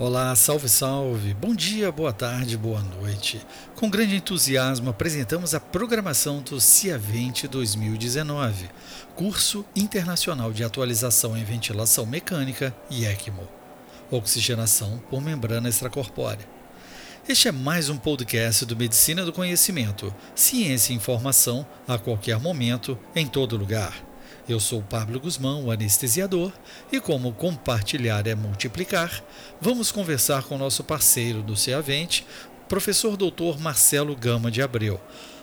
Olá, salve, salve! Bom dia, boa tarde, boa noite. Com grande entusiasmo apresentamos a programação do CIAVENT 2019, Curso Internacional de Atualização em Ventilação Mecânica e ECMO, Oxigenação por Membrana Extracorpórea. Este é mais um podcast do Medicina do Conhecimento, ciência e informação a qualquer momento, em todo lugar. Eu sou Pablo Guzmão, o anestesiador, e como compartilhar é multiplicar, vamos conversar com nosso parceiro do CEAVENT, professor doutor Marcelo Gama de Abreu,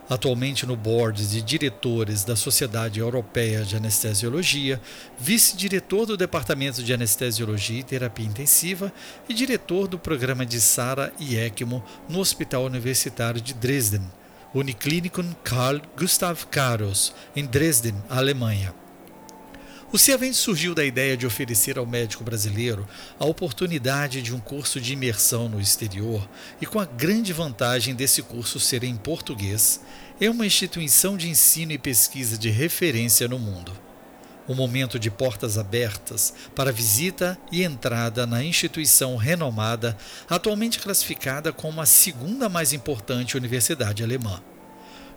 atualmente no board de diretores da Sociedade Europeia de Anestesiologia, vice-diretor do Departamento de Anestesiologia e Terapia Intensiva e diretor do programa de SARA e ECMO no Hospital Universitário de Dresden, Uniklinikum Karl Gustav Karos, em Dresden, Alemanha. O Ciavente surgiu da ideia de oferecer ao médico brasileiro a oportunidade de um curso de imersão no exterior e com a grande vantagem desse curso ser em português, é uma instituição de ensino e pesquisa de referência no mundo. Um momento de portas abertas para visita e entrada na instituição renomada, atualmente classificada como a segunda mais importante universidade alemã.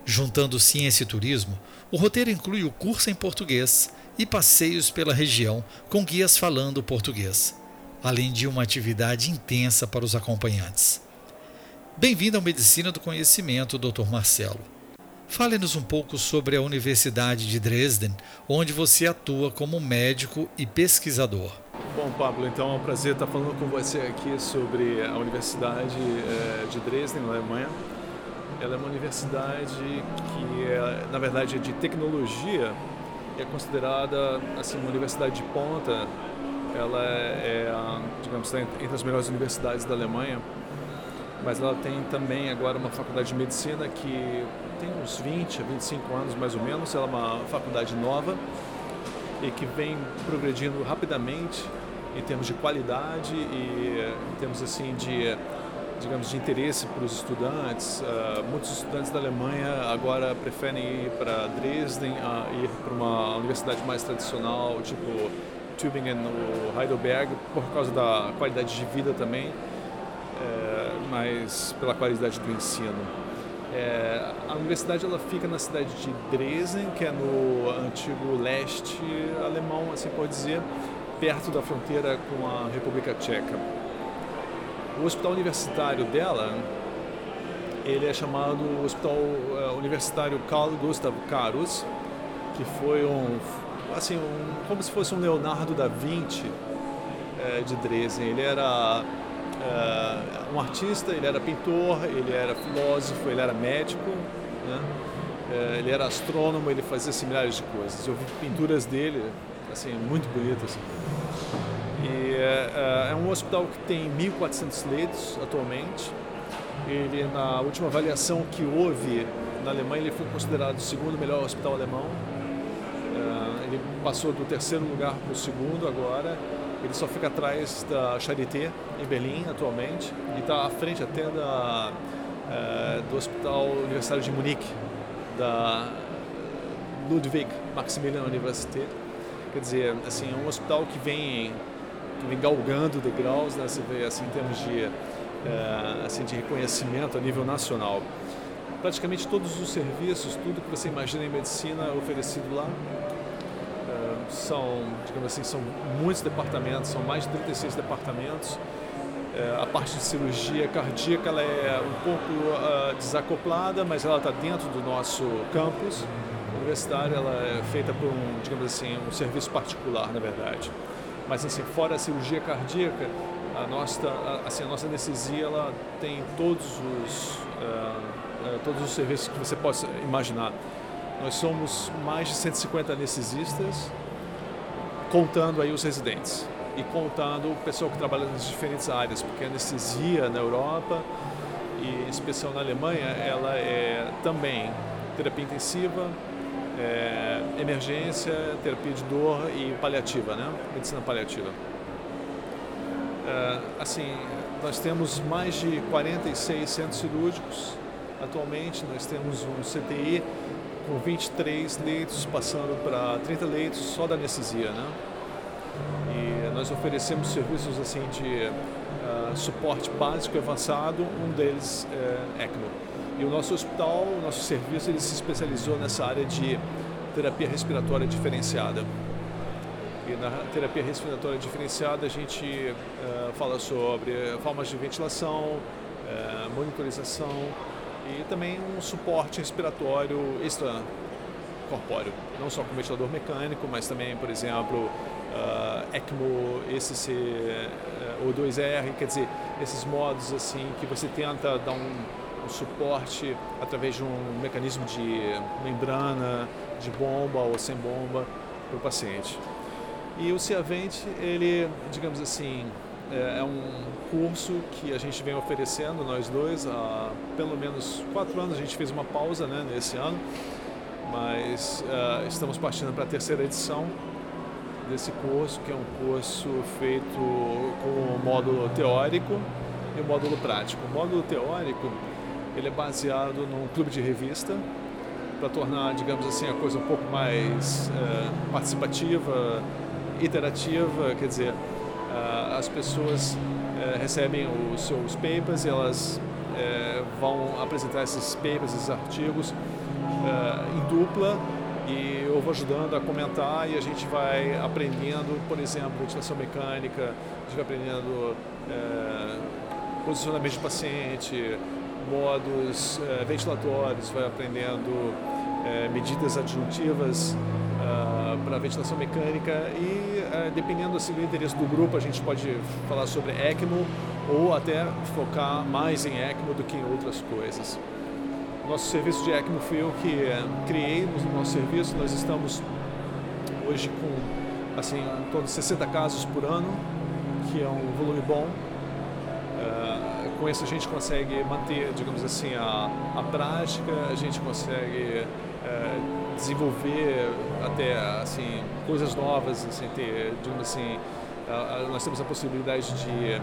Juntando ciência e turismo, o roteiro inclui o curso em português e passeios pela região com guias falando português, além de uma atividade intensa para os acompanhantes. Bem-vindo ao Medicina do Conhecimento, Dr. Marcelo. Fale-nos um pouco sobre a Universidade de Dresden, onde você atua como médico e pesquisador. Bom, Pablo, então é um prazer estar falando com você aqui sobre a Universidade eh, de Dresden, na Alemanha. Ela é uma universidade que, é, na verdade, é de tecnologia é considerada assim uma universidade de ponta. Ela é, é digamos, entre as melhores universidades da Alemanha, mas ela tem também agora uma faculdade de medicina que tem uns 20 a 25 anos mais ou menos. Ela é uma faculdade nova e que vem progredindo rapidamente em termos de qualidade e em termos assim de digamos, de interesse para os estudantes. Uh, muitos estudantes da Alemanha agora preferem ir para Dresden, uh, ir para uma universidade mais tradicional, tipo Tübingen ou Heidelberg, por causa da qualidade de vida também, uh, mas pela qualidade do ensino. É, a universidade ela fica na cidade de Dresden, que é no antigo leste alemão, assim pode dizer, perto da fronteira com a República Tcheca. O hospital universitário dela, ele é chamado Hospital uh, Universitário Carl Gustav Karus, que foi um, assim, um, como se fosse um Leonardo da Vinci uh, de Dresden. Ele era uh, um artista, ele era pintor, ele era filósofo, ele era médico, né? ele era astrônomo, ele fazia milhares de coisas. Eu vi pinturas dele, assim, muito bonitas. É, é, é um hospital que tem 1.400 leitos atualmente. Ele, na última avaliação que houve na Alemanha, ele foi considerado o segundo melhor hospital alemão. É, ele passou do terceiro lugar para o segundo agora. Ele só fica atrás da Charité, em Berlim, atualmente. E está à frente até da, é, do Hospital Universitário de Munique, da Ludwig Maximilian Universität. Quer dizer, assim, é um hospital que vem vem galgando degraus, né, você vê assim, em termos de, é, assim, de reconhecimento a nível nacional. Praticamente todos os serviços, tudo que você imagina em medicina é oferecido lá. É, são, digamos assim, são muitos departamentos, são mais de 36 departamentos. É, a parte de cirurgia cardíaca ela é um pouco uh, desacoplada, mas ela está dentro do nosso campus universitário. Ela é feita por um, digamos assim, um serviço particular, na verdade. Mas assim, fora a cirurgia cardíaca, a nossa, assim, a nossa anestesia ela tem todos os, uh, uh, todos os serviços que você possa imaginar. Nós somos mais de 150 anestesistas, contando aí os residentes e contando o pessoal que trabalha nas diferentes áreas, porque a anestesia na Europa e em especial na Alemanha, ela é também terapia intensiva, é, emergência, terapia de dor e paliativa, né? Medicina paliativa. É, assim, nós temos mais de 46 centros cirúrgicos atualmente, nós temos um CTI com 23 leitos, passando para 30 leitos só da anestesia, né? E nós oferecemos serviços assim de uh, suporte básico e avançado, um deles é ECMO. E o nosso hospital, o nosso serviço, ele se especializou nessa área de terapia respiratória diferenciada. E na terapia respiratória diferenciada a gente uh, fala sobre formas de ventilação, uh, monitorização e também um suporte respiratório extracorpóreo, não só com ventilador mecânico, mas também, por exemplo, uh, ECMO, ECC ou 2R, quer dizer, esses modos assim que você tenta dar um suporte através de um mecanismo de membrana, de bomba ou sem bomba para o paciente. E o Ciavente, ele, digamos assim, é, é um curso que a gente vem oferecendo, nós dois, há pelo menos quatro anos. A gente fez uma pausa né, nesse ano, mas uh, estamos partindo para a terceira edição desse curso, que é um curso feito com o módulo teórico e o módulo prático. O módulo teórico ele é baseado num clube de revista para tornar, digamos assim, a coisa um pouco mais uh, participativa, iterativa, quer dizer, uh, as pessoas uh, recebem os seus papers e elas vão apresentar esses papers, esses artigos em dupla. E eu vou ajudando a comentar e a gente vai aprendendo, por exemplo, ventilação mecânica, a gente vai aprendendo posicionamento de paciente, modos ventilatórios, vai aprendendo medidas adjuntivas uh, para ventilação mecânica e uh, dependendo assim, do interesse do grupo a gente pode falar sobre ECMO ou até focar mais em ECMO do que em outras coisas. Nosso serviço de ECMO fui eu que eh, criei no nosso serviço, nós estamos hoje com assim, em torno de 60 casos por ano, que é um volume bom. Uh, com isso a gente consegue manter, digamos assim, a, a prática, a gente consegue uh, desenvolver até assim coisas novas, assim, ter, digamos assim, nós temos a possibilidade de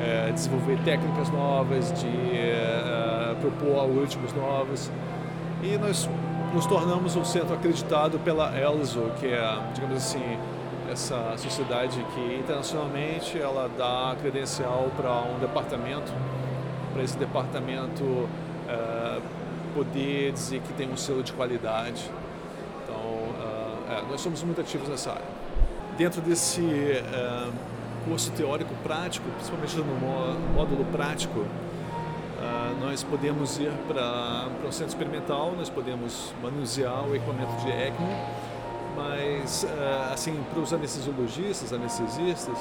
é, desenvolver técnicas novas, de é, propor algoritmos novos. E nós nos tornamos um centro acreditado pela ELSO, que é, digamos assim, essa sociedade que internacionalmente ela dá credencial para um departamento, para esse departamento é, poder dizer que tem um selo de qualidade é, nós somos muito ativos nessa área. Dentro desse é, curso teórico prático, principalmente no módulo prático, nós podemos ir para o centro experimental, nós podemos manusear o equipamento de ECMO, mas é, assim para os anestesiologistas, anestesistas,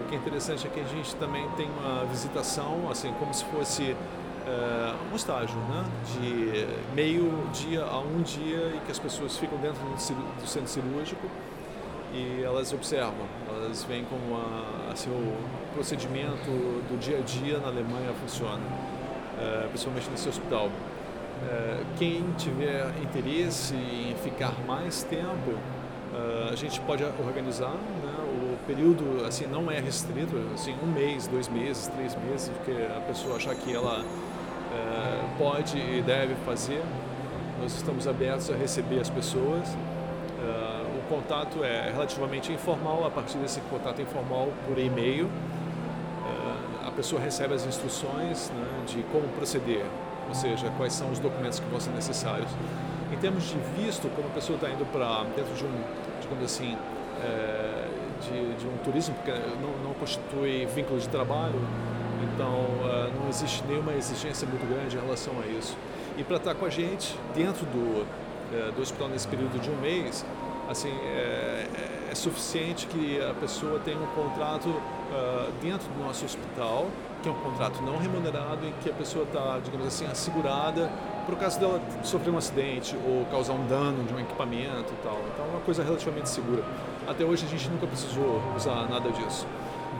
o que é interessante é que a gente também tem uma visitação, assim como se fosse uh, um estágio né, de meio dia a um dia e que as pessoas ficam dentro do, centro cirúrgico e elas observam, elas veem como a, assim, o procedimento do dia a dia na Alemanha funciona, uh, principalmente nesse hospital. Quem tiver interesse em ficar mais tempo, uh, a gente pode organizar. Né? O período assim não é restrito, assim um mês, dois meses, três meses, porque a pessoa achar que ela é, pode e deve fazer. Nós estamos abertos a receber as pessoas. É, o contato é relativamente informal, a partir desse contato informal por e-mail, é, a pessoa recebe as instruções né, de como proceder, ou seja, quais são os documentos que vão ser necessários. Termos de visto, quando a pessoa está indo para dentro de um, digamos assim, é, de, de, um turismo, porque não, não constitui vínculo de trabalho, então, uh, não existe nenhuma exigência muito grande em relação a isso. E para estar com a gente dentro do, uh, do hospital nesse período de um mês, assim, é, é, é suficiente que a pessoa tenha um contrato dentro do nosso hospital, que é um contrato não remunerado, em que a pessoa está, digamos assim, assegurada por caso dela sofrer um acidente ou causar um dano de um equipamento e tal. Então, é uma coisa relativamente segura. Até hoje a gente nunca precisou usar nada disso.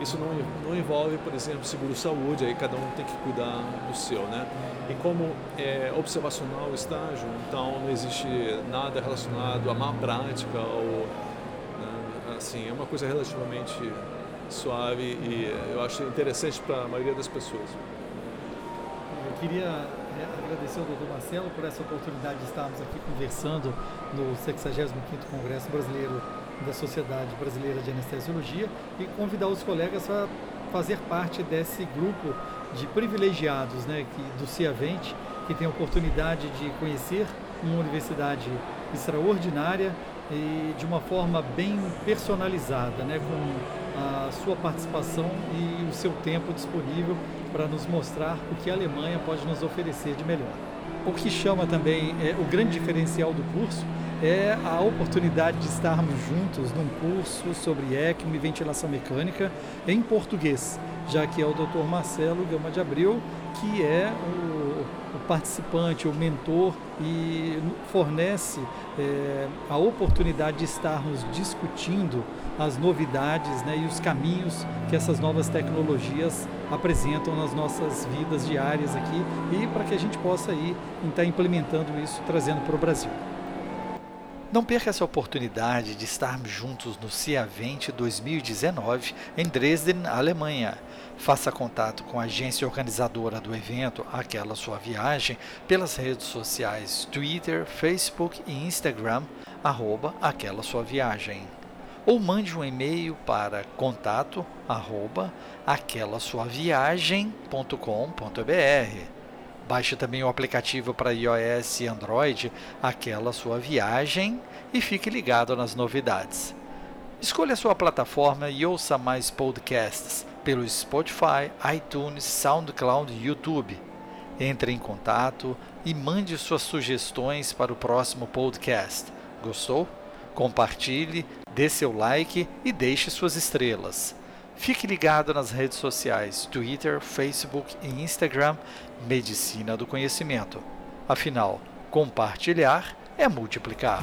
Isso não, não envolve, por exemplo, seguro-saúde, aí cada um tem que cuidar do seu, né? E como é observacional o estágio, então não existe nada relacionado à má prática ou né? assim, é uma coisa relativamente suave e eu acho interessante para a maioria das pessoas. Eu queria agradecer ao Dr. Marcelo por essa oportunidade de estarmos aqui conversando no 65º Congresso Brasileiro da Sociedade Brasileira de Anestesiologia e convidar os colegas a fazer parte desse grupo de privilegiados né, que, do CIAVENT, que tem a oportunidade de conhecer uma universidade extraordinária e de uma forma bem personalizada, né, com a sua participação e o seu tempo disponível para nos mostrar o que a Alemanha pode nos oferecer de melhor. O que chama também é, o grande diferencial do curso é a oportunidade de estarmos juntos num curso sobre ECMO e ventilação mecânica em português, já que é o Dr. Marcelo Gama de Abreu que é o, participante, o mentor e fornece é, a oportunidade de estarmos discutindo as novidades né, e os caminhos que essas novas tecnologias apresentam nas nossas vidas diárias aqui e para que a gente possa ir estar implementando isso, trazendo para o Brasil. Não perca essa oportunidade de estarmos juntos no CIA20 2019 em Dresden, Alemanha. Faça contato com a agência organizadora do evento Aquela Sua Viagem pelas redes sociais Twitter, Facebook e Instagram, arroba Aquela Sua Viagem. Ou mande um e-mail para contato arroba. Baixe também o aplicativo para iOS e Android, aquela sua viagem, e fique ligado nas novidades. Escolha a sua plataforma e ouça mais podcasts pelo Spotify, iTunes, SoundCloud e YouTube. Entre em contato e mande suas sugestões para o próximo podcast. Gostou? Compartilhe, dê seu like e deixe suas estrelas. Fique ligado nas redes sociais Twitter, Facebook e Instagram Medicina do Conhecimento. Afinal, compartilhar é multiplicar.